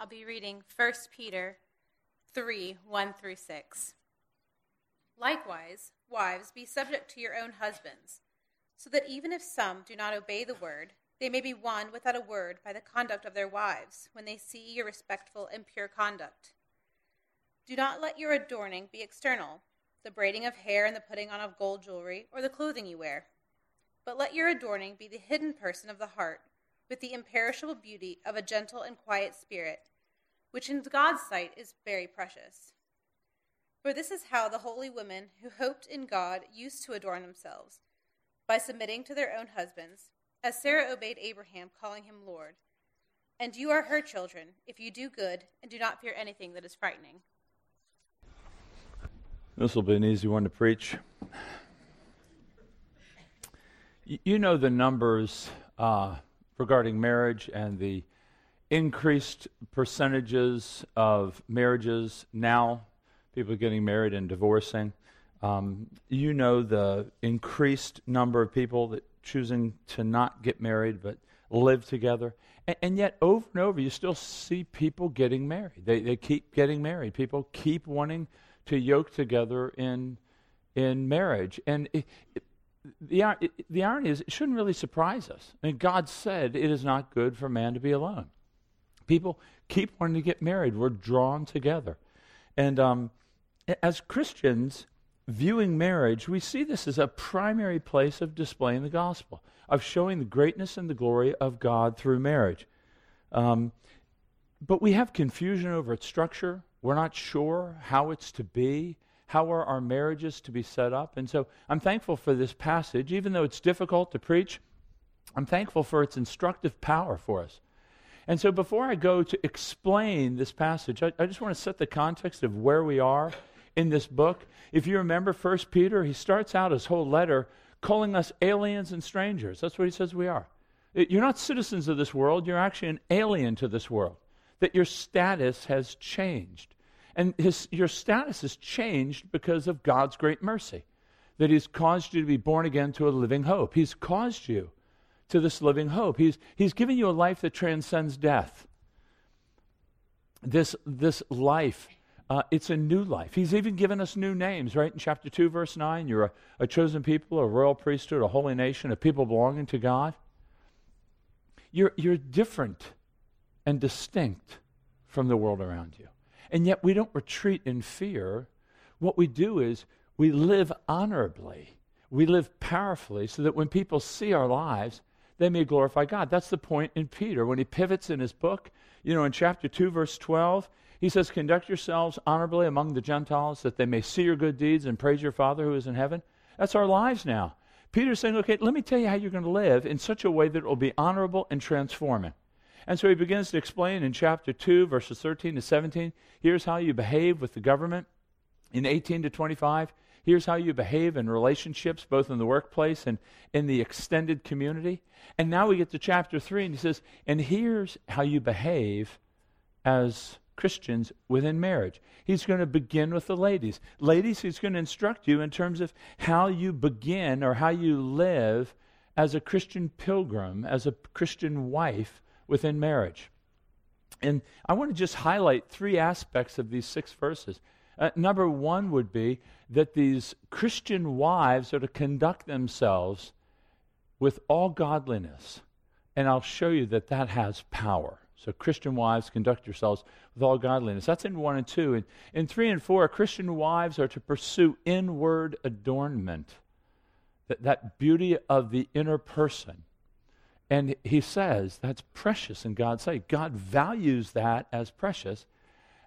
I'll be reading 1 Peter 3 1 through 6. Likewise, wives, be subject to your own husbands, so that even if some do not obey the word, they may be won without a word by the conduct of their wives when they see your respectful and pure conduct. Do not let your adorning be external, the braiding of hair and the putting on of gold jewelry, or the clothing you wear. But let your adorning be the hidden person of the heart, with the imperishable beauty of a gentle and quiet spirit, which in God's sight is very precious. For this is how the holy women who hoped in God used to adorn themselves, by submitting to their own husbands, as Sarah obeyed Abraham, calling him Lord. And you are her children, if you do good and do not fear anything that is frightening. This will be an easy one to preach. You know the numbers uh, regarding marriage and the increased percentages of marriages now, people getting married and divorcing. Um, you know the increased number of people that choosing to not get married but live together. And, and, yet, over and over, you still see people getting married. They, they keep getting married. People keep wanting to yoke together in in marriage. And it, it, the, the irony is, it shouldn't really surprise us. I mean, God said it is not good for man to be alone. People keep wanting to get married. We're drawn together. And um, as Christians, viewing marriage, we see this as a primary place of displaying the gospel, of showing the greatness and the glory of God through marriage. Um, but we have confusion over its structure. We're not sure how it's to be. How are our marriages to be set up? And so I'm thankful for this passage. Even though it's difficult to preach, I'm thankful for its instructive power for us. And so before I go to explain this passage, I, I just want to set the context of where we are in this book. If you remember First Peter, he starts out his whole letter calling us aliens and strangers. That's what he says we are. You're not citizens of this world, you're actually an alien to this world that your status has changed. And his, your status has changed because of God's great mercy, that He's caused you to be born again to a living hope. He's caused you to this living hope. He's, he's given you a life that transcends death. This, this life, uh, it's a new life. He's even given us new names, right? In chapter 2, verse 9, you're a, a chosen people, a royal priesthood, a holy nation, a people belonging to God. You're, you're different and distinct from the world around you. And yet we don't retreat in fear. What we do is we live honorably, we live powerfully, so that when people see our lives, they may glorify God. That's the point in Peter. When he pivots in his book, you know, in chapter 2, verse 12, he says, Conduct yourselves honorably among the Gentiles, that they may see your good deeds and praise your Father who is in heaven. That's our lives now. Peter's saying, Okay, let me tell you how you're going to live in such a way that it will be honorable and transforming. And so he begins to explain in chapter 2, verses 13 to 17 here's how you behave with the government. In 18 to 25, here's how you behave in relationships, both in the workplace and in the extended community. And now we get to chapter 3, and he says, and here's how you behave as Christians within marriage. He's going to begin with the ladies. Ladies, he's going to instruct you in terms of how you begin or how you live as a Christian pilgrim, as a Christian wife within marriage. And I want to just highlight three aspects of these six verses. Uh, number one would be that these Christian wives are to conduct themselves with all godliness. And I'll show you that that has power. So, Christian wives, conduct yourselves with all godliness. That's in 1 and 2. And in 3 and 4, Christian wives are to pursue inward adornment, that, that beauty of the inner person. And he says that's precious in God's sight. God values that as precious.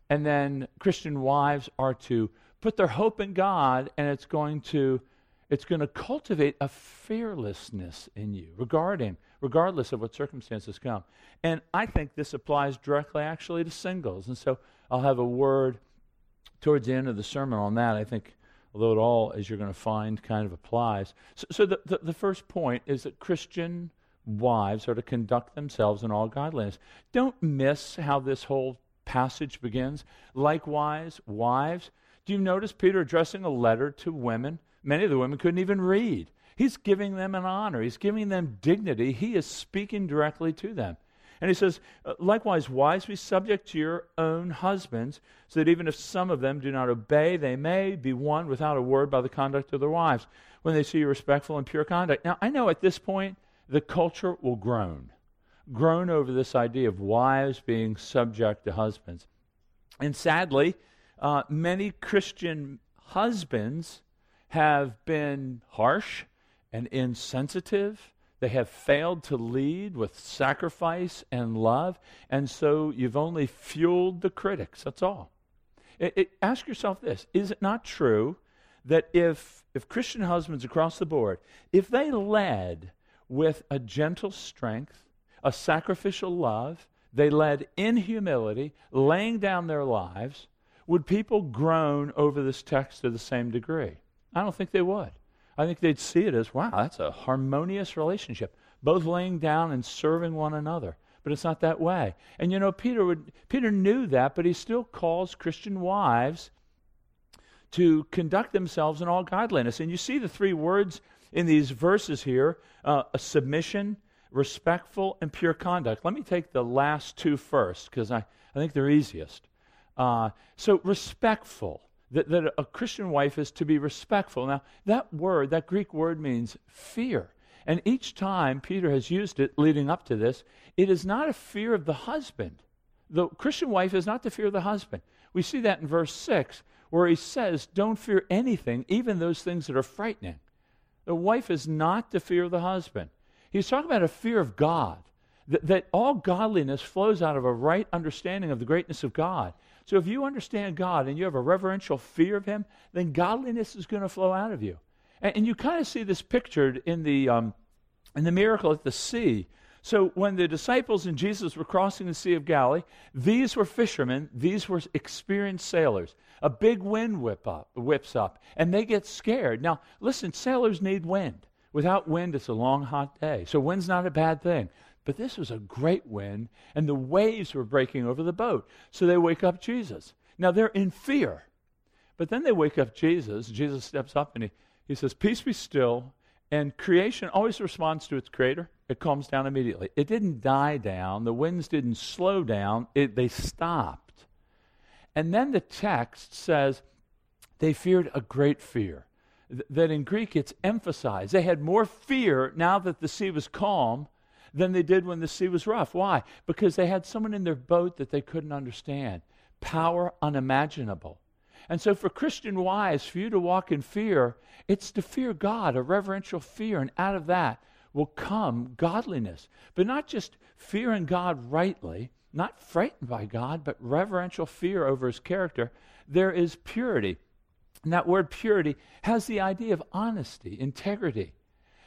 And then Christian wives are to put their hope in God, and it's going to it's going to cultivate a fearlessness in you regarding regardless of what circumstances come. And I think this applies directly actually to singles. And so I'll have a word towards the end of the sermon on that. I think although it all, as you're going to find, kind of applies. So, so the, the, the first point is that Christian wives are to conduct themselves in all godliness. Don't miss how this whole passage begins. Likewise, wives. Do you notice Peter addressing a letter to women? Many of the women couldn't even read. He's giving them an honor, he's giving them dignity. He is speaking directly to them. And he says, uh, likewise, wives, be subject to your own husbands, so that even if some of them do not obey, they may be won without a word by the conduct of their wives, when they see your respectful and pure conduct. Now, I know at this point the culture will groan, groan over this idea of wives being subject to husbands. And sadly, uh, many Christian husbands have been harsh and insensitive they have failed to lead with sacrifice and love, and so you've only fueled the critics. That's all. It, it, ask yourself this Is it not true that if, if Christian husbands across the board, if they led with a gentle strength, a sacrificial love, they led in humility, laying down their lives, would people groan over this text to the same degree? I don't think they would. I think they'd see it as, wow, that's a harmonious relationship, both laying down and serving one another. But it's not that way. And you know, Peter would Peter knew that, but he still calls Christian wives to conduct themselves in all godliness. And you see the three words in these verses here: uh, a submission, respectful, and pure conduct. Let me take the last two first because I, I think they're easiest. Uh, so respectful that, that a Christian wife is to be respectful. Now, that word, that Greek word means fear. And each time Peter has used it leading up to this, it is not a fear of the husband. The Christian wife is not to fear the husband. We see that in verse 6, where he says, Don't fear anything, even those things that are frightening. The wife is not to fear the husband. He's talking about a fear of God, that, that all godliness flows out of a right understanding of the greatness of God. So if you understand God and you have a reverential fear of Him, then godliness is going to flow out of you. And, and you kind of see this pictured in the, um, in the miracle at the sea. So when the disciples and Jesus were crossing the Sea of Galilee, these were fishermen, these were experienced sailors. A big wind whip up, whips up, and they get scared. Now, listen, sailors need wind. Without wind, it's a long, hot day. So wind's not a bad thing. But this was a great wind, and the waves were breaking over the boat. So they wake up Jesus. Now they're in fear. But then they wake up Jesus. Jesus steps up and he, he says, Peace be still. And creation always responds to its creator. It calms down immediately. It didn't die down. The winds didn't slow down. It, they stopped. And then the text says they feared a great fear. Th- that in Greek it's emphasized. They had more fear now that the sea was calm than they did when the sea was rough. Why? Because they had someone in their boat that they couldn't understand. Power unimaginable. And so, for Christian wise, for you to walk in fear, it's to fear God, a reverential fear. And out of that will come godliness. But not just fearing God rightly, not frightened by God, but reverential fear over his character. There is purity. And that word purity has the idea of honesty, integrity.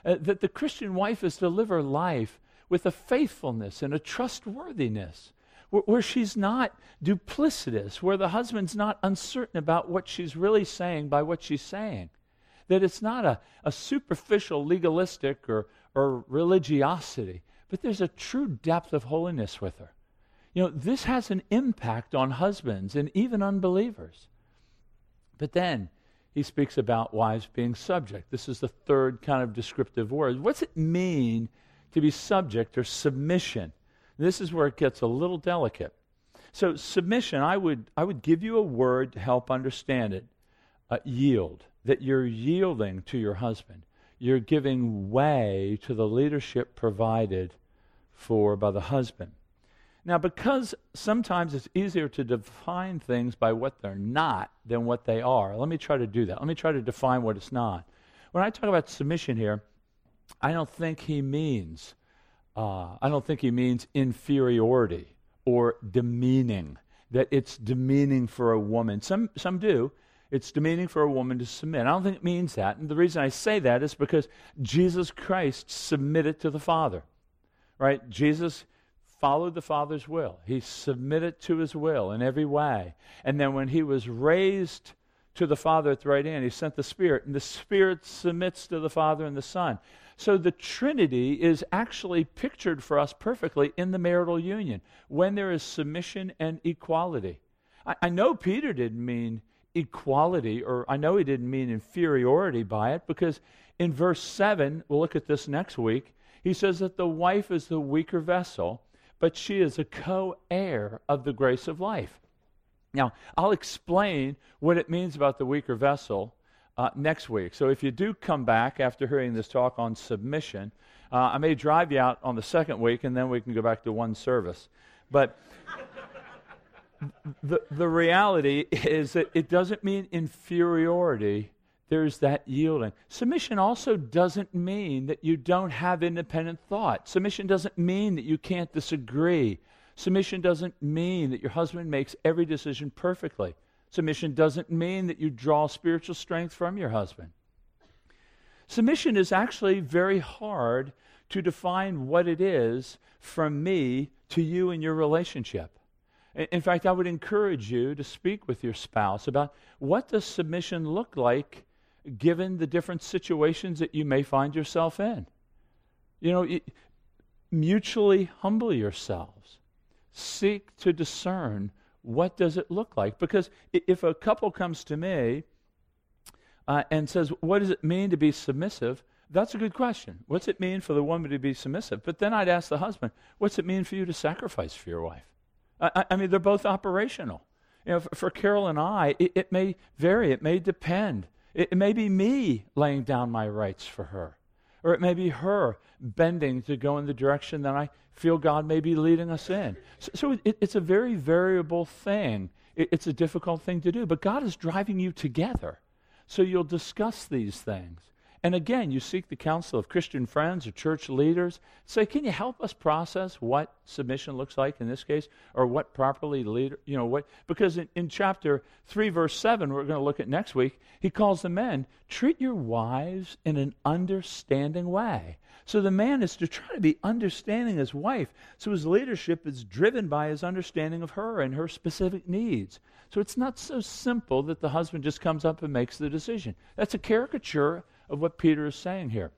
Uh, that the Christian wife is to live her life with a faithfulness and a trustworthiness where, where she's not duplicitous, where the husband's not uncertain about what she's really saying by what she's saying. That it's not a, a superficial legalistic or, or religiosity, but there's a true depth of holiness with her. You know, this has an impact on husbands and even unbelievers. But then he speaks about wives being subject. This is the third kind of descriptive word. What's it mean to be subject or submission. This is where it gets a little delicate. So, submission, I would, I would give you a word to help understand it uh, yield, that you're yielding to your husband. You're giving way to the leadership provided for by the husband. Now, because sometimes it's easier to define things by what they're not than what they are, let me try to do that. Let me try to define what it's not. When I talk about submission here, I don't think he means, uh, I don't think he means inferiority or demeaning, that it's demeaning for a woman. Some, some do. It's demeaning for a woman to submit. I don't think it means that. And the reason I say that is because Jesus Christ submitted to the Father, right? Jesus followed the Father's will. He submitted to his will in every way. And then when he was raised to the Father at the right hand, he sent the Spirit, and the Spirit submits to the Father and the Son. So the Trinity is actually pictured for us perfectly in the marital union when there is submission and equality. I, I know Peter didn't mean equality, or I know he didn't mean inferiority by it, because in verse 7, we'll look at this next week, he says that the wife is the weaker vessel, but she is a co heir of the grace of life. Now, I'll explain what it means about the weaker vessel uh, next week. So if you do come back after hearing this talk on submission, uh, I may drive you out on the second week and then we can go back to one service. But the, the reality is that it doesn't mean inferiority. There's that yielding. Submission also doesn't mean that you don't have independent thought. Submission doesn't mean that you can't disagree. Submission doesn't mean that your husband makes every decision perfectly. Submission doesn't mean that you draw spiritual strength from your husband. Submission is actually very hard to define what it is from me to you in your relationship. In fact, I would encourage you to speak with your spouse about what does submission look like given the different situations that you may find yourself in. You know, mutually humble yourselves. Seek to discern what does it look like? Because if a couple comes to me uh, and says, What does it mean to be submissive? That's a good question. What's it mean for the woman to be submissive? But then I'd ask the husband, What's it mean for you to sacrifice for your wife? I, I mean, they're both operational. You know, for, for Carol and I, it, it, may vary, it may depend. It, it may be me laying down my rights for her, or it may be her bending to go in the direction that I feel God may be leading us in. So, so it, it's a very variable thing. It, it's a difficult thing to do, but God is driving you together. So you'll discuss these things. And again, you seek the counsel of Christian friends or church leaders. Say, can you help us process what submission looks like in this case, or what properly leader, you know, what? Because in, in chapter 3, verse 7, we're going to look at next week, he calls the men, treat your wives in an understanding way. So the man is to try to be understanding his wife. So his leadership is driven by his understanding of her and her specific needs. So it's not so simple that the husband just comes up and makes the decision. That's a caricature of what Peter is saying here.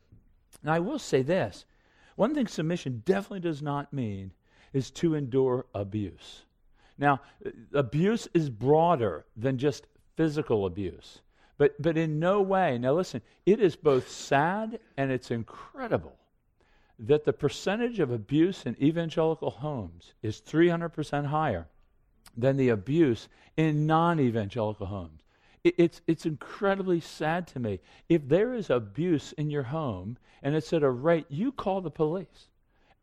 Now, I will say this one thing submission definitely does not mean is to endure abuse. Now, uh, abuse is broader than just physical abuse. But, but in no way, now listen, it is both sad and it's incredible that the percentage of abuse in evangelical homes is 300% higher than the abuse in non evangelical homes. It, it's, it's incredibly sad to me. If there is abuse in your home and it's at a rate, you call the police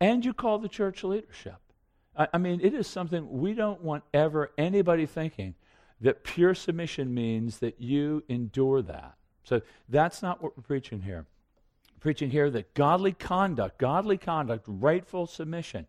and you call the church leadership. I, I mean, it is something we don't want ever anybody thinking that pure submission means that you endure that. So that's not what we're preaching here. We're preaching here that godly conduct, godly conduct, rightful submission,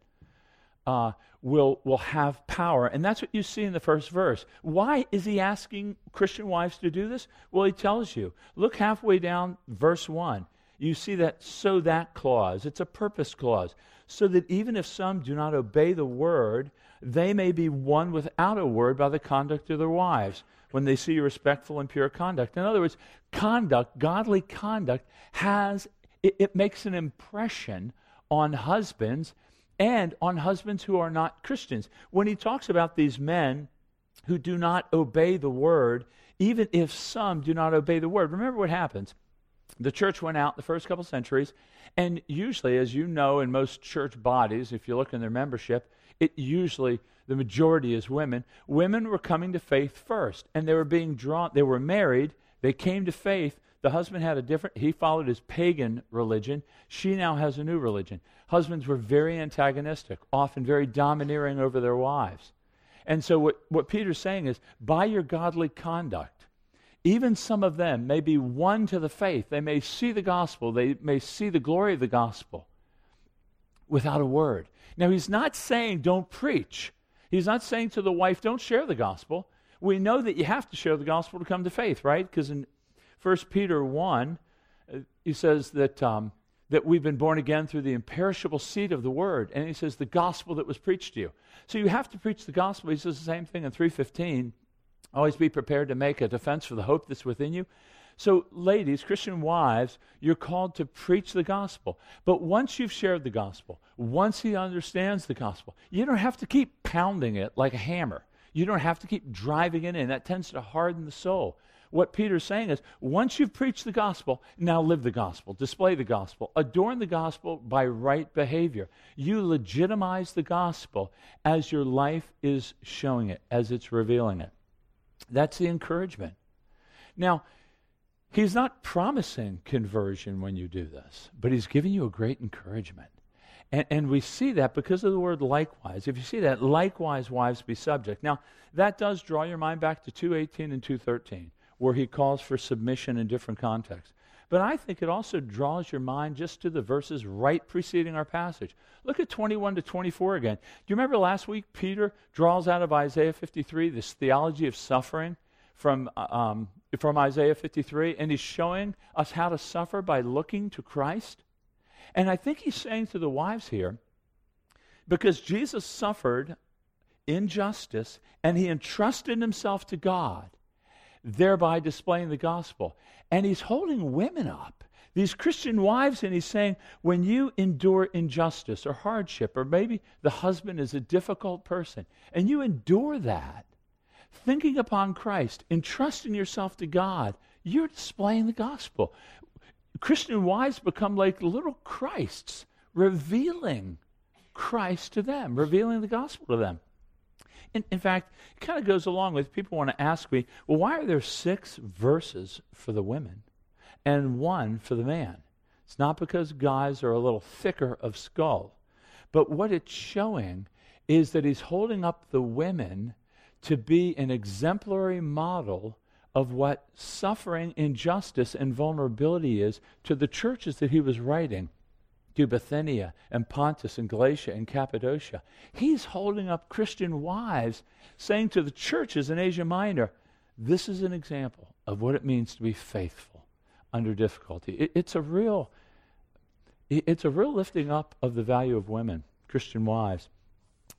uh, will will have power, and that's what you see in the first verse. Why is he asking Christian wives to do this? Well, he tells you. Look halfway down verse one. You see that so that clause. It's a purpose clause, so that even if some do not obey the word, they may be won without a word by the conduct of their wives when they see respectful and pure conduct. In other words, conduct, godly conduct, has it, it makes an impression on husbands and on husbands who are not Christians. When he talks about these men who do not obey the word, even if some do not obey the word, remember what happens. The church went out the first couple centuries, and usually, as you know, in most church bodies, if you look in their membership, it usually the majority is women. Women were coming to faith first, and they were being drawn. They were married. They came to faith. The husband had a different. He followed his pagan religion. She now has a new religion. Husbands were very antagonistic, often very domineering over their wives. And so, what, what Peter's saying is, by your godly conduct, even some of them may be won to the faith. They may see the gospel. They may see the glory of the gospel without a word. Now, he's not saying don't preach. He's not saying to the wife, don't share the gospel. We know that you have to share the gospel to come to faith, right? Because in 1 Peter 1, uh, he says that, um, that we've been born again through the imperishable seed of the word. And he says the gospel that was preached to you. So you have to preach the gospel. He says the same thing in 315. Always be prepared to make a defense for the hope that's within you. So, ladies, Christian wives, you're called to preach the gospel. But once you've shared the gospel, once he understands the gospel, you don't have to keep pounding it like a hammer. You don't have to keep driving it in. That tends to harden the soul. What Peter's saying is once you've preached the gospel, now live the gospel, display the gospel, adorn the gospel by right behavior. You legitimize the gospel as your life is showing it, as it's revealing it. That's the encouragement. Now, he's not promising conversion when you do this, but he's giving you a great encouragement. And, and, we see that because of the word likewise. If you see that, likewise, wives be subject. Now, that does draw your mind back to 218 and 213, where he calls for submission in different contexts. But I think it also draws your mind just to the verses right preceding our passage. Look at 21 to 24 again. Do you remember last week Peter draws out of Isaiah 53 this theology of suffering from, uh, um, from Isaiah 53? And he's showing us how to suffer by looking to Christ. And I think he's saying to the wives here, because Jesus suffered injustice and he entrusted himself to God, thereby displaying the gospel. And he's holding women up, these Christian wives, and he's saying, when you endure injustice or hardship, or maybe the husband is a difficult person, and you endure that, thinking upon Christ, entrusting yourself to God, you're displaying the gospel. Christian wives become like little Christs, revealing Christ to them, revealing the gospel to them. In, in fact, it kind of goes along with people want to ask me, well, why are there six verses for the women and one for the man? It's not because guys are a little thicker of skull, but what it's showing is that he's holding up the women to be an exemplary model of what suffering, injustice, and vulnerability is to the churches that he was writing to Bithynia and Pontus and Galatia and Cappadocia. He's holding up Christian wives, saying to the churches in Asia Minor, this is an example of what it means to be faithful under difficulty. It, it's a real it's a real lifting up of the value of women, Christian wives.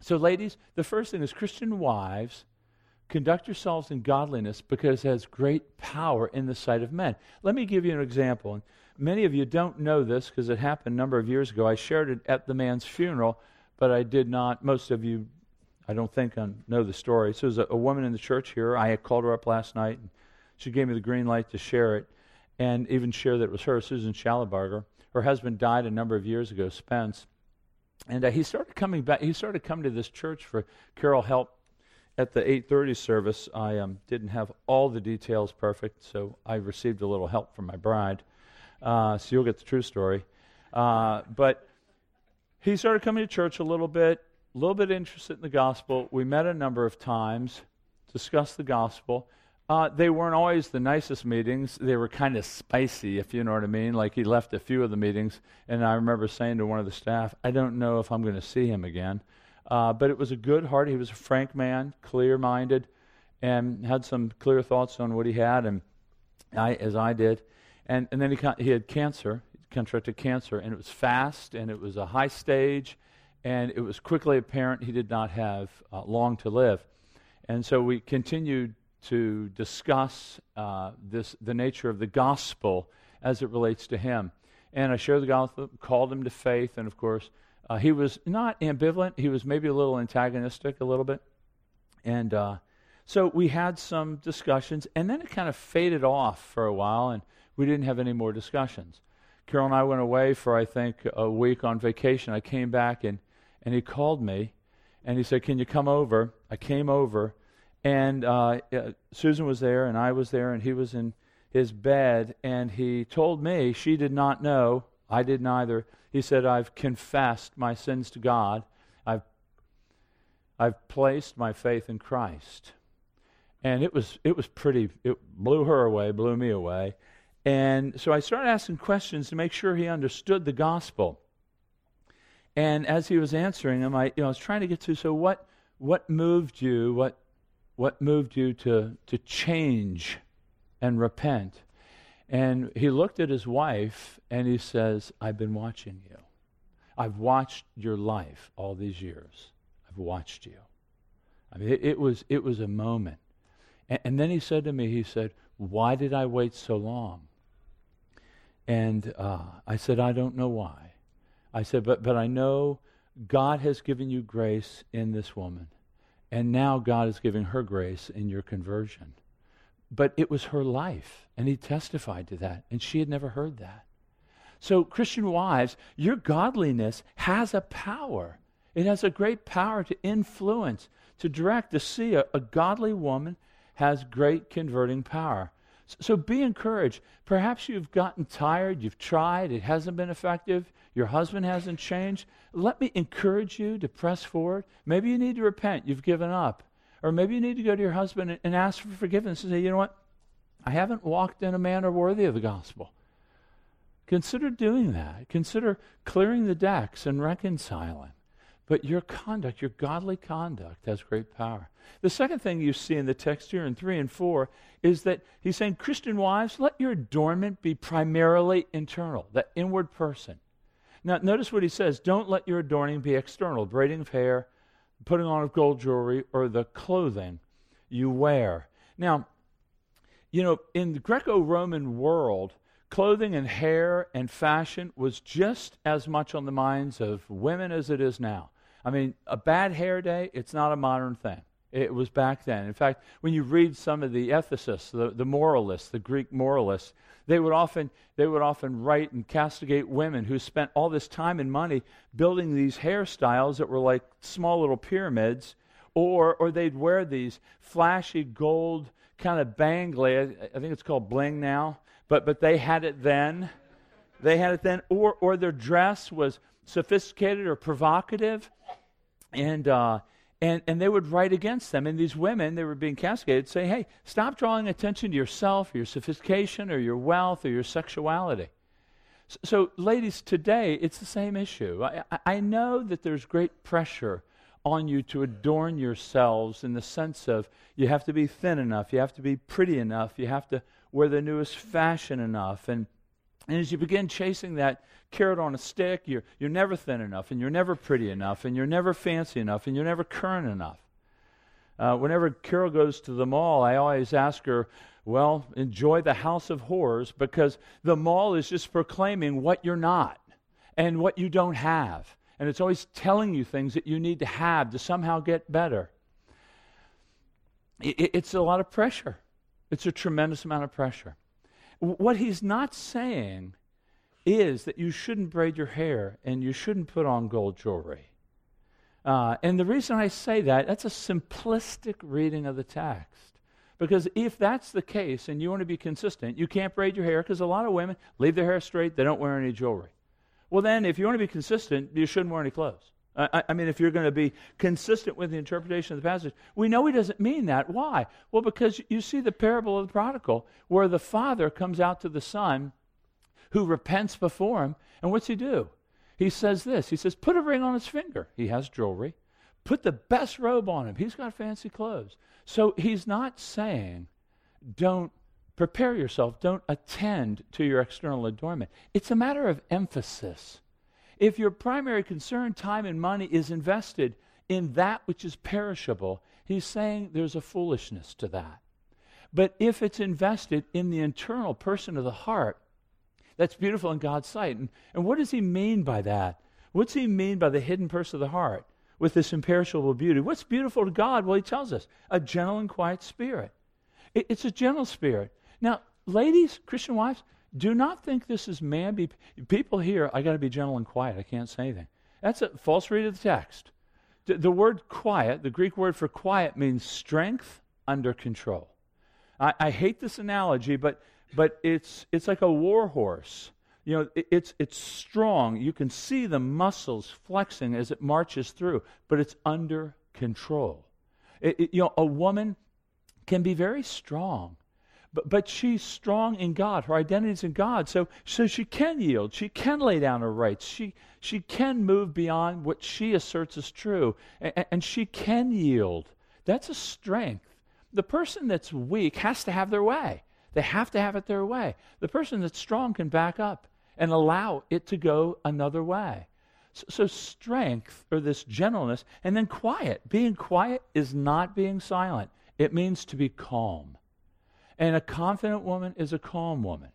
So, ladies, the first thing is Christian wives conduct yourselves in godliness because it has great power in the sight of men. Let me give you an example. Many of you don't know this because it happened a number of years ago. I shared it at the man's funeral, but I did not. Most of you, I don't think, know the story. So, there's a, a woman in the church here. I had called her up last night, and she gave me the green light to share it, and even share that it was her, Susan Schallenbarger. Her husband died a number of years ago, Spence, and uh, he started coming back. He started coming to this church for Carol help at the 8:30 service. I um, didn't have all the details perfect, so I received a little help from my bride. Uh, so you'll get the true story. Uh, but he started coming to church a little bit, a little bit interested in the gospel. We met a number of times, discussed the gospel. Uh, they weren't always the nicest meetings. They were kind of spicy, if you know what I mean. Like he left a few of the meetings, and I remember saying to one of the staff, "I don't know if I'm going to see him again." Uh, but it was a good heart. He was a frank man, clear-minded, and had some clear thoughts on what he had, and I, as I did. And, and then he, he had cancer, contracted cancer, and it was fast, and it was a high stage, and it was quickly apparent he did not have uh, long to live. And so we continued to discuss uh, this, the nature of the gospel as it relates to him. And I shared the gospel, called him to faith, and of course, uh, he was not ambivalent. He was maybe a little antagonistic, a little bit. And uh, so we had some discussions, and then it kind of faded off for a while, and we didn't have any more discussions. Carol and I went away for, I think, a week on vacation. I came back and, and he called me and he said, Can you come over? I came over and uh, Susan was there and I was there and he was in his bed and he told me she did not know. I did neither. He said, I've confessed my sins to God. I've, I've placed my faith in Christ. And it was, it was pretty, it blew her away, blew me away. And so I started asking questions to make sure he understood the gospel. And as he was answering them, I, you know, I was trying to get to so what, what moved you? What, what moved you to, to change and repent? And he looked at his wife and he says, I've been watching you. I've watched your life all these years. I've watched you. I mean, it, it was, it was a moment. And, and then he said to me, he said, Why did I wait so long? And uh, I said, I don't know why. I said, but, but I know God has given you grace in this woman. And now God is giving her grace in your conversion. but it was her life, and he testified to that, and she had never heard that. So, Christian wives, your godliness has a power. It has a great power to influence, to direct, to see a, a godly woman has great converting power. So, be encouraged. Perhaps you've gotten tired, you've tried, it hasn't been effective, your husband hasn't changed. Let me encourage you to press forward. Maybe you need to repent, you've given up. Or maybe you need to go to your husband and, and ask for forgiveness and say, you know what? I haven't walked in a manner worthy of the gospel. Consider doing that. Consider clearing the decks and reconciling. But your conduct, your godly conduct, has great power. The second thing you see in the text here in 3 and 4 is that he's saying, Christian wives, let your adornment be primarily internal, that inward person. Now, notice what he says don't let your adorning be external, braiding of hair, putting on of gold jewelry, or the clothing you wear. Now, you know, in the Greco Roman world, clothing and hair and fashion was just as much on the minds of women as it is now. I mean, a bad hair day, it's not a modern thing. It was back then. In fact, when you read some of the ethicists, the, the moralists, the Greek moralists, they would often they would often write and castigate women who spent all this time and money building these hairstyles that were like small little pyramids, or or they'd wear these flashy gold kind of bangly. I think it's called bling now but, but they had it then. They had it then. Or, or their dress was sophisticated or provocative. And, uh, and, and they would write against them. And these women, they were being castigated, say, hey, stop drawing attention to yourself, your sophistication, or your wealth, or your sexuality. So, so ladies, today, it's the same issue. I, I know that there's great pressure on you to adorn yourselves in the sense of you have to be thin enough, you have to be pretty enough, you have to wear the newest fashion enough. And, and as you begin chasing that carrot on a stick, you're, you're never thin enough, and you're never pretty enough, and you're never fancy enough, and you're never current enough. Uh, whenever Carol goes to the mall, I always ask her, well, enjoy the house of horrors because the mall is just proclaiming what you're not and what you don't have. And it's always telling you things that you need to have to somehow get better. It, it's a lot of pressure. It's a tremendous amount of pressure. What he's not saying is that you shouldn't braid your hair and you shouldn't put on gold jewelry. Uh, and the reason I say that, that's a simplistic reading of the text. Because if that's the case and you want to be consistent, you can't braid your hair because a lot of women leave their hair straight, they don't wear any jewelry. Well, then, if you want to be consistent, you shouldn't wear any clothes. I, I, mean, if you're going to be consistent with the interpretation of the passage, we know he doesn't mean that. Why? Well, because you see the parable of the prodigal, where the father comes out to the son who repents before him, and what's he do? He says this He says, Put a ring on his finger. He has jewelry. Put the best robe on him. He's got fancy clothes. So he's not saying, Don't prepare yourself, don't attend to your external adornment. It's a matter of emphasis. If your primary concern, time and money, is invested in that which is perishable, he's saying there's a foolishness to that. But if it's invested in the internal person of the heart, that's beautiful in God's sight. And, and what does he mean by that? What's he mean by the hidden person of the heart with this imperishable beauty? What's beautiful to God? Well, he tells us a gentle and quiet spirit. It, it's a gentle spirit. Now, ladies, Christian wives, do not think this is man. Be, people here, I got to be gentle and quiet. I can't say anything. That's a false read of the text. The, the word quiet, the Greek word for quiet, means strength under control. I, I hate this analogy, but, but it's, it's like a war horse. You know, it, it's, it's strong. You can see the muscles flexing as it marches through, but it's under control. It, it, you know, a woman can be very strong but, but she's strong in God. Her identity is in God. So, so she can yield. She can lay down her rights. She, she can move beyond what she asserts is true. And, and she can yield. That's a strength. The person that's weak has to have their way. They have to have it their way. The person that's strong can back up and allow it to go another way. So, so, strength, or this gentleness, and then quiet. Being quiet is not being silent, it means to be calm. And a confident woman is a calm woman.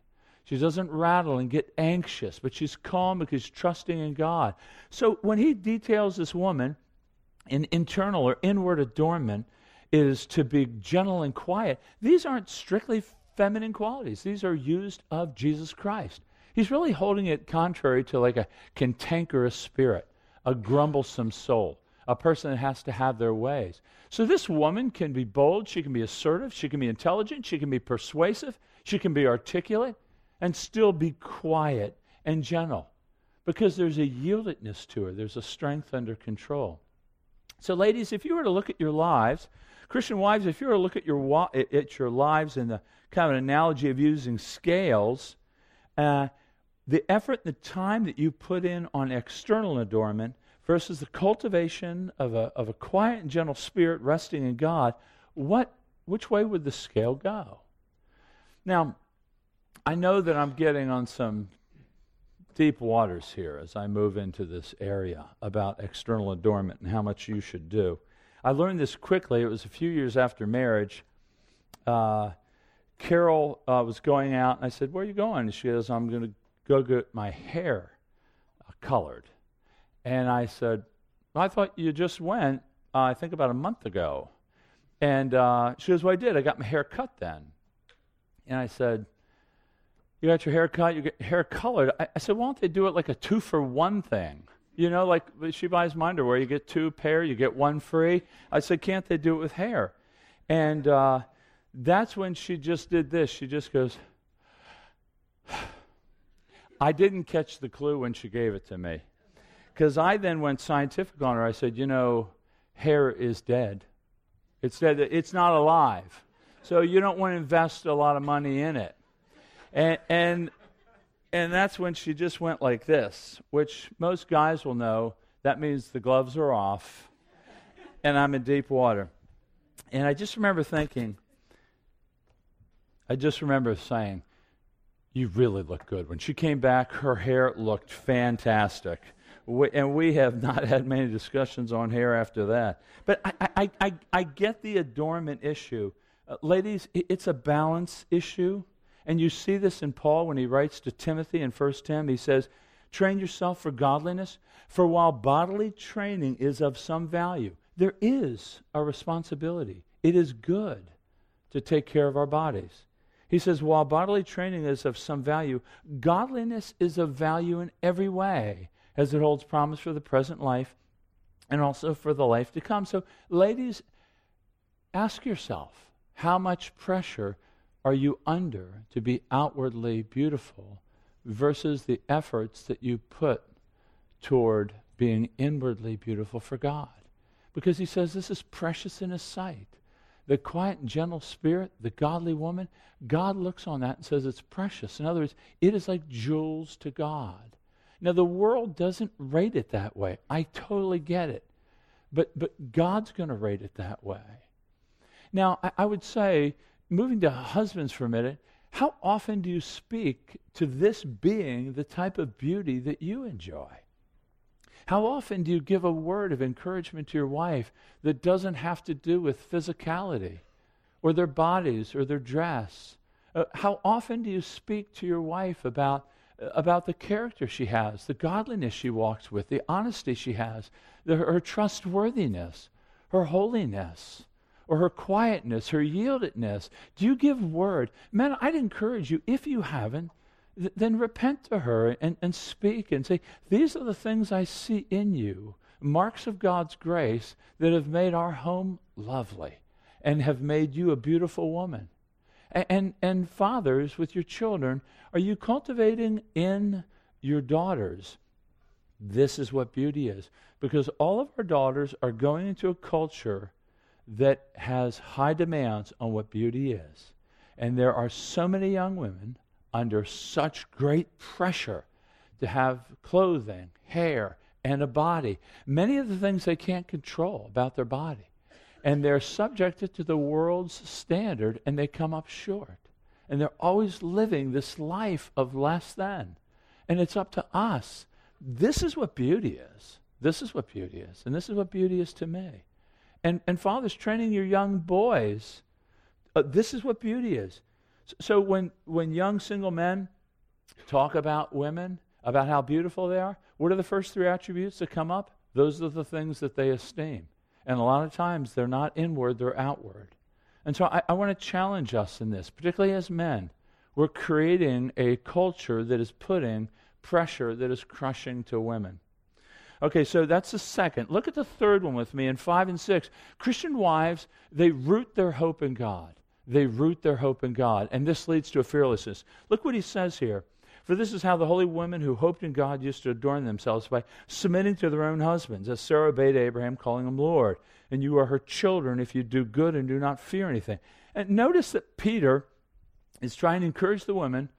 She doesn't rattle and get anxious, but she's calm because she's trusting in God. So when he details this woman in internal or inward adornment, is to be gentle and quiet. These aren't strictly feminine qualities, these are used of Jesus Christ. He's really holding it contrary to like a cantankerous spirit, a grumblesome soul, a person that has to have their ways. So this woman can be bold, she can be assertive, she can be intelligent, she can be persuasive, she can be articulate, and still be quiet and gentle because there's a yieldedness to her, there's a strength under control. So, ladies, if you were to look at your lives, Christian wives, if you were to look at your, at your lives in the kind of an analogy of using scales, uh, the effort and the time that you put in on external adornment versus the cultivation of a, of a quiet and gentle spirit resting in God, what, which way would the scale go? Now, I know that I'm getting on some deep waters here as I move into this area about external adornment and how much you should do. I learned this quickly. It was a few years after marriage. Uh, Carol uh, was going out, and I said, Where are you going? And she goes, I'm going to go get my hair colored. And I said, well, I thought you just went, uh, I think about a month ago. And uh, she goes, Well, I did. I got my hair cut then. And I said, You got your hair cut, you get hair colored. I, I said, Why don't they do it like a two for one thing? You know, like she buys my underwear, you get two pair, you get one free. I said, Can't they do it with hair? And uh, that's when she just did this. She just goes, I didn't catch the clue when she gave it to me. Because I then went scientific on her. I said, you know, hair is dead. It's dead. It's not alive. So you don't want to invest a lot of money in it. And, and, and that's when she just went like this, which most guys will know that means the gloves are off and I'm in deep water. And I just remember thinking, I just remember saying, You really look good. When she came back, her hair looked fantastic. We, and we have not had many discussions on hair after that. But I, I, I, I get the adornment issue. Uh, ladies, it's a balance issue. And you see this in Paul when he writes to Timothy in 1 Tim. He says, Train yourself for godliness, for while bodily training is of some value, there is a responsibility. It is good to take care of our bodies. He says, while bodily training is of some value, godliness is of value in every way as it holds promise for the present life and also for the life to come. So, ladies, ask yourself how much pressure are you under to be outwardly beautiful versus the efforts that you put toward being inwardly beautiful for God? Because he says this is precious in his sight. The quiet and gentle spirit, the godly woman, God looks on that and says it's precious. In other words, it is like jewels to God. Now, the world doesn't rate it that way. I totally get it. But, but God's going to rate it that way. Now, I, I would say, moving to husbands for a minute, how often do you speak to this being the type of beauty that you enjoy? How often do you give a word of encouragement to your wife that doesn't have to do with physicality or their bodies or their dress? Uh, how often do you speak to your wife about about the character she has, the godliness she walks with, the honesty she has, the, her trustworthiness, her holiness, or her quietness, her yieldedness? Do you give word? Men, I'd encourage you, if you haven't, th- then repent to her and, and speak and say, These are the things I see in you, marks of God's grace that have made our home lovely and have made you a beautiful woman. And, and, fathers with your children, are you cultivating in your daughters? This is what beauty is. Because all of our daughters are going into a culture that has high demands on what beauty is. And there are so many young women under such great pressure to have clothing, hair, and a body. Many of the things they can't control about their body. And they're subjected to the world's standard and they come up short. And they're always living this life of less than. And it's up to us. This is what beauty is. This is what beauty is. And this is what beauty is to me. And, and fathers, training your young boys, uh, this is what beauty is. So when, when young single men talk about women, about how beautiful they are, what are the first three attributes that come up? Those are the things that they esteem. And a lot of times they're not inward, they're outward. And so I, I want to challenge us in this, particularly as men. We're creating a culture that is putting pressure that is crushing to women. Okay, so that's the second. Look at the third one with me in 5 and 6. Christian wives, they root their hope in God. They root their hope in God. And this leads to a fearlessness. Look what he says here. For this is how the holy women who hoped in God used to adorn themselves by submitting to their own husbands, as Sarah obeyed Abraham, calling him Lord. And you are her children if you do good and do not fear anything. And notice that Peter is trying to encourage the women,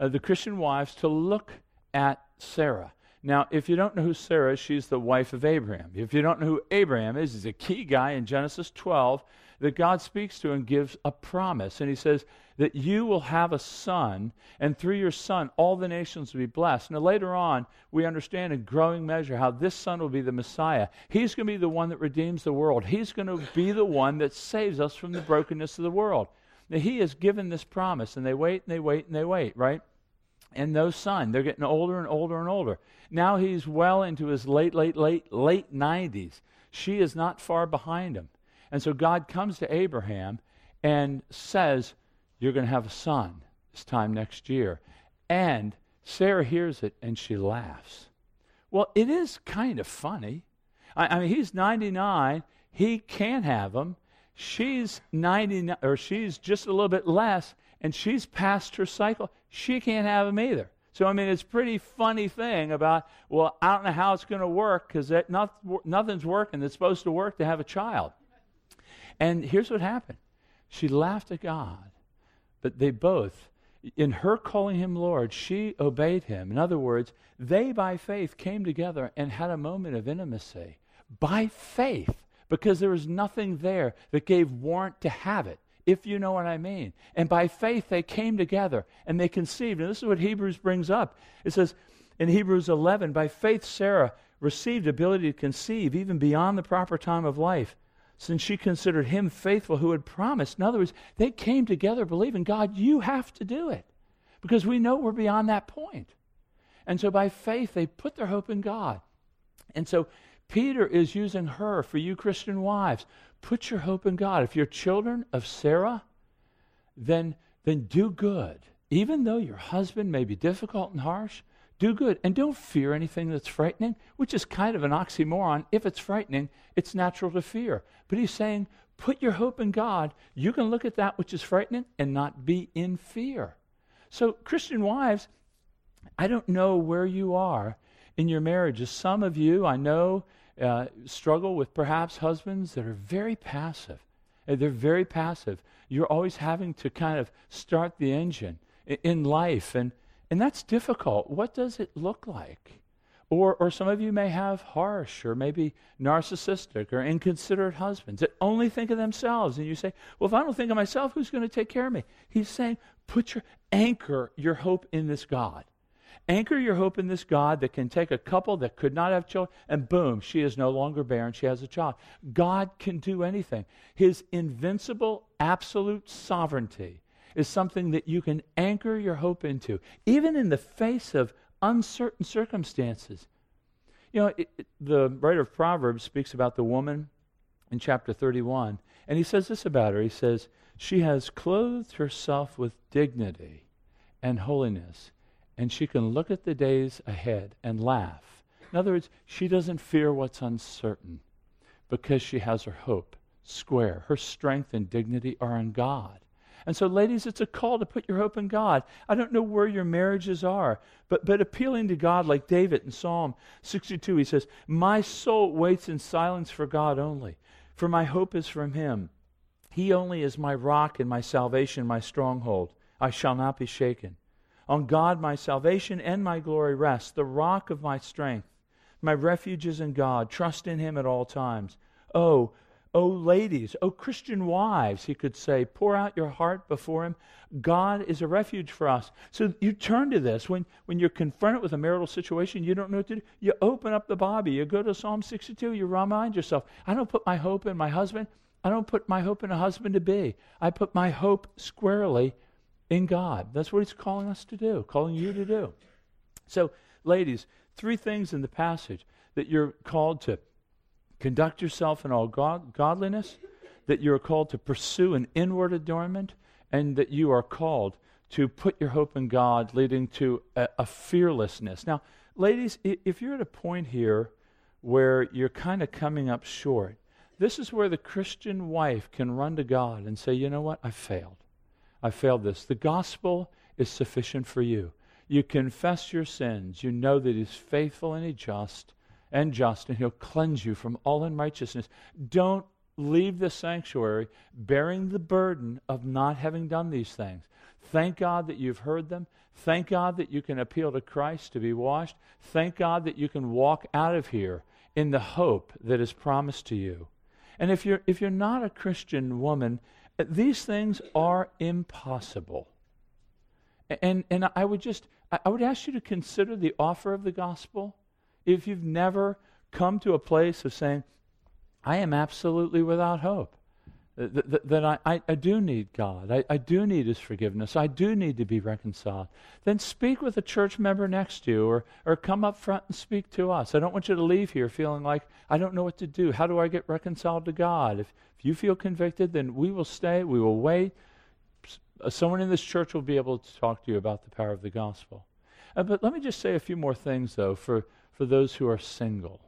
uh, the Christian wives, to look at Sarah. Now, if you don't know who Sarah is, she's the wife of Abraham. If you don't know who Abraham is, he's a key guy in Genesis 12 that God speaks to and gives a promise. And he says that you will have a son, and through your son, all the nations will be blessed. Now, later on, we understand in growing measure how this son will be the Messiah. He's going to be the one that redeems the world, he's going to be the one that saves us from the brokenness of the world. Now, he has given this promise, and they wait and they wait and they wait, right? and no son. They're getting older and older and older. Now he's well into his late, late, late, late 90s. She is not far behind him. And so God comes to Abraham and says, You're going to have a son this time next year. And Sarah hears it and she laughs. Well, it is kind of funny. I, I mean, he's 99. He can't have him. She's 99, or she's just a little bit less, and she's past her cycle she can't have them either. So, I mean, it's a pretty funny thing about, well, I don't know how it's going to work because not, nothing's working that's supposed to work to have a child. And here's what happened she laughed at God, but they both, in her calling him Lord, she obeyed him. In other words, they by faith came together and had a moment of intimacy. By faith, because there was nothing there that gave warrant to have it if you know what I mean. And by faith, they came together and they conceived. And this is what Hebrews brings up. It says in Hebrews 11, by faith, Sarah received ability to conceive even beyond the proper time of life, since she considered him faithful who had promised. In other words, they came together believing, God, you have to do it. Because we know we're beyond that point. And so by faith, they put their hope in God. And so Peter is using her for you Christian wives Put your hope in God. If you're children of Sarah, then, then do good. Even though your husband may be difficult and harsh, do good. And don't fear anything that's frightening, which is kind of an oxymoron. If it's frightening, it's natural to fear. But he's saying, put your hope in God. You can look at that which is frightening and not be in fear. So, Christian wives, I don't know where you are in your marriages. Some of you, I know, uh, struggle with perhaps husbands that are very passive. Uh, they're very passive. You're always having to kind of start the engine in, in life, and, and that's difficult. What does it look like? Or, or some of you may have harsh or maybe narcissistic or inconsiderate husbands that only think of themselves. And you say, Well, if I don't think of myself, who's going to take care of me? He's saying, Put your anchor your hope in this God. Anchor your hope in this God that can take a couple that could not have children, and boom, she is no longer barren. She has a child. God can do anything. His invincible, absolute sovereignty is something that you can anchor your hope into, even in the face of uncertain circumstances. You know, it, it, the writer of Proverbs speaks about the woman in chapter 31, and he says this about her. He says, She has clothed herself with dignity and holiness and she can look at the days ahead and laugh. In other words, she doesn't fear what's uncertain because she has her hope square. Her strength and dignity are in God. And so, ladies, it's a call to put your hope in God. I don't know where your marriages are, but, but appealing to God, like David in Psalm 62, he says, My soul waits in silence for God only, for my hope is from Him. He only is my rock and my salvation, my stronghold. I shall not be shaken. On God my salvation and my glory rest, the rock of my strength. My refuge is in God. Trust in him at all times. Oh, oh, ladies, oh, Christian wives, he could say, pour out your heart before him. God is a refuge for us. So you turn to this. When, when you're confronted with a marital situation, you don't know what to do. You open up the Bible. You go to Psalm 62. You remind yourself, I don't put my hope in my husband. I don't put my hope in a husband to be. I put my hope squarely in God. That's what He's calling us to do, calling you to do. So, ladies, three things in the passage that you're called to conduct yourself in all god- godliness, that you are called to pursue an inward adornment, and that you are called to put your hope in God, leading to a, a fearlessness. Now, ladies, if you're at a point here where you're kind of coming up short, this is where the Christian wife can run to God and say, you know what? I failed. I failed this. The gospel is sufficient for you. You confess your sins. You know that He's faithful and He's just and just, and He'll cleanse you from all unrighteousness. Don't leave the sanctuary bearing the burden of not having done these things. Thank God that you've heard them. Thank God that you can appeal to Christ to be washed. Thank God that you can walk out of here in the hope that is promised to you. And if you're, if you're not a Christian woman, these things are impossible. And, and I would just, I would ask you to consider the offer of the gospel. If you've never come to a place of saying, I am absolutely without hope, uh, that, that I, I, I, do need God. I, I do need His forgiveness. I do need to be reconciled. Then speak with a church member next to you or, or come up front and speak to us. I don't want you to leave here feeling like, I don't know what to do. How do I get reconciled to God? If, if you feel convicted, then we will stay, we will wait. Someone in this church will be able to talk to you about the power of the gospel. Uh, but let me just say a few more things, though, for, for those who are single.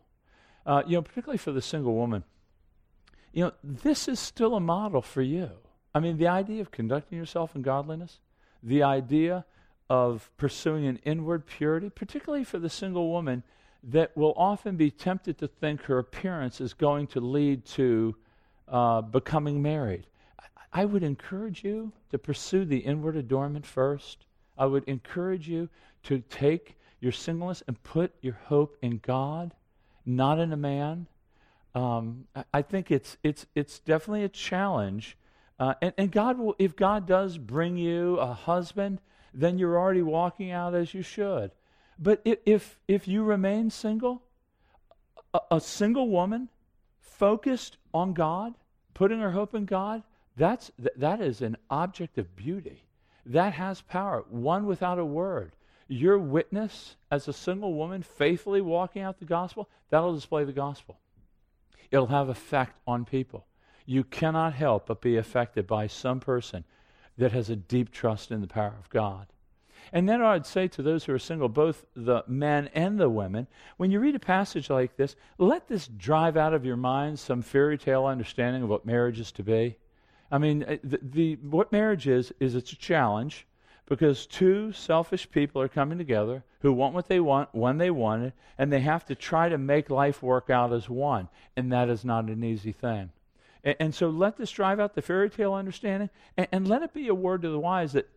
Uh, you know, particularly for the single woman you know, this is still a model for you. I mean, the idea of conducting yourself in godliness, the idea of pursuing an inward purity, particularly for the single woman that will often be tempted to think her appearance is going to lead to uh, becoming married. I, I would encourage you to pursue the inward adornment first. I would encourage you to take your singleness and put your hope in God, not in a man um, I think it's it's it's definitely a challenge. Uh, and, and God will, if God does bring you a husband, then you're already walking out as you should. But if if you remain single, a, a single woman focused on God, putting her hope in God, that's that is an object of beauty. That has power. Won without a word. Your witness as a single woman faithfully walking out the gospel, that'll display the gospel it'll have effect on people. You cannot help but be affected by some person that has a deep trust in the power of God. And then I'd say to those who are single, both the men and the women, when you read a passage like this, let this drive out of your mind some fairy tale understanding of what marriage is to be. I mean, uh, the, the, what marriage is, is it's a challenge because two selfish people are coming together who want what they want when they want it, and they have to try to make life work out as one. And that is not an easy thing. And, and so let this drive out the fairy tale understanding, and, and let it be a word to the wise that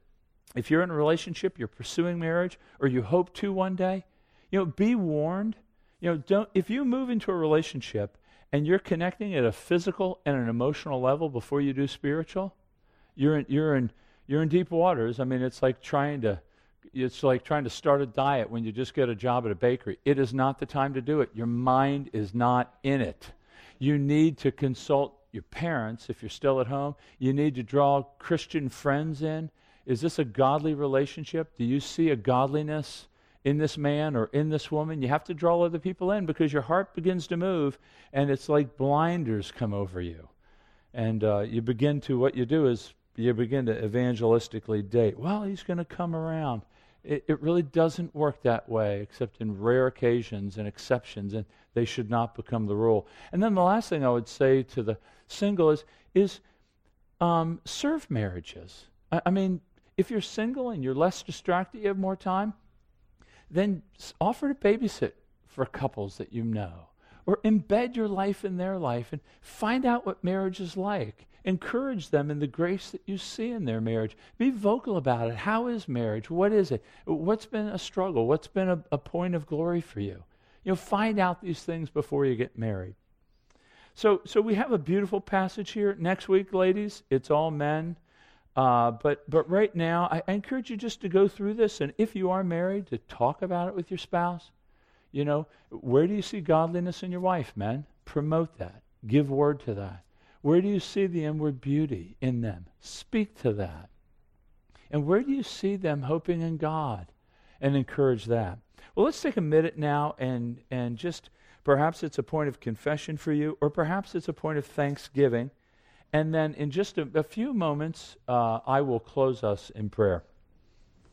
if you're in a relationship, you're pursuing marriage, or you hope to one day, you know, be warned. You know, don't if you move into a relationship and you're connecting at a physical and an emotional level before you do spiritual, you're in, you're in you're in deep waters. I mean, it's like trying to it's like trying to start a diet when you just get a job at a bakery. It is not the time to do it. Your mind is not in it. You need to consult your parents if you're still at home. You need to draw Christian friends in. Is this a godly relationship? Do you see a godliness in this man or in this woman? You have to draw other people in because your heart begins to move and it's like blinders come over you. And uh, you begin to, what you do is you begin to evangelistically date. Well, he's going to come around. It, it really doesn't work that way, except in rare occasions and exceptions, and they should not become the rule. And then the last thing I would say to the single is, is um, serve marriages. I, I mean, if you're single and you're less distracted, you have more time, then offer to babysit for couples that you know. Or embed your life in their life and find out what marriage is like Encourage them in the grace that you see in their marriage. Be vocal about it. How is marriage? What is it? What's been a struggle? What's been a, a point of glory for you? You know, find out these things before you get married. So, so we have a beautiful passage here. Next week, ladies, it's all men. Uh, but, but right now, I, I encourage you just to go through this. And if you are married, to talk about it with your spouse. You know, where do you see godliness in your wife, men? Promote that. Give word to that. Where do you see the inward beauty in them? Speak to that. And where do you see them hoping in God? And encourage that. Well, let's take a minute now and, and just Perhaps it's a point of confession for you, or perhaps it's a point of thanksgiving. And then in just a, a few moments, uh, I will close us in prayer.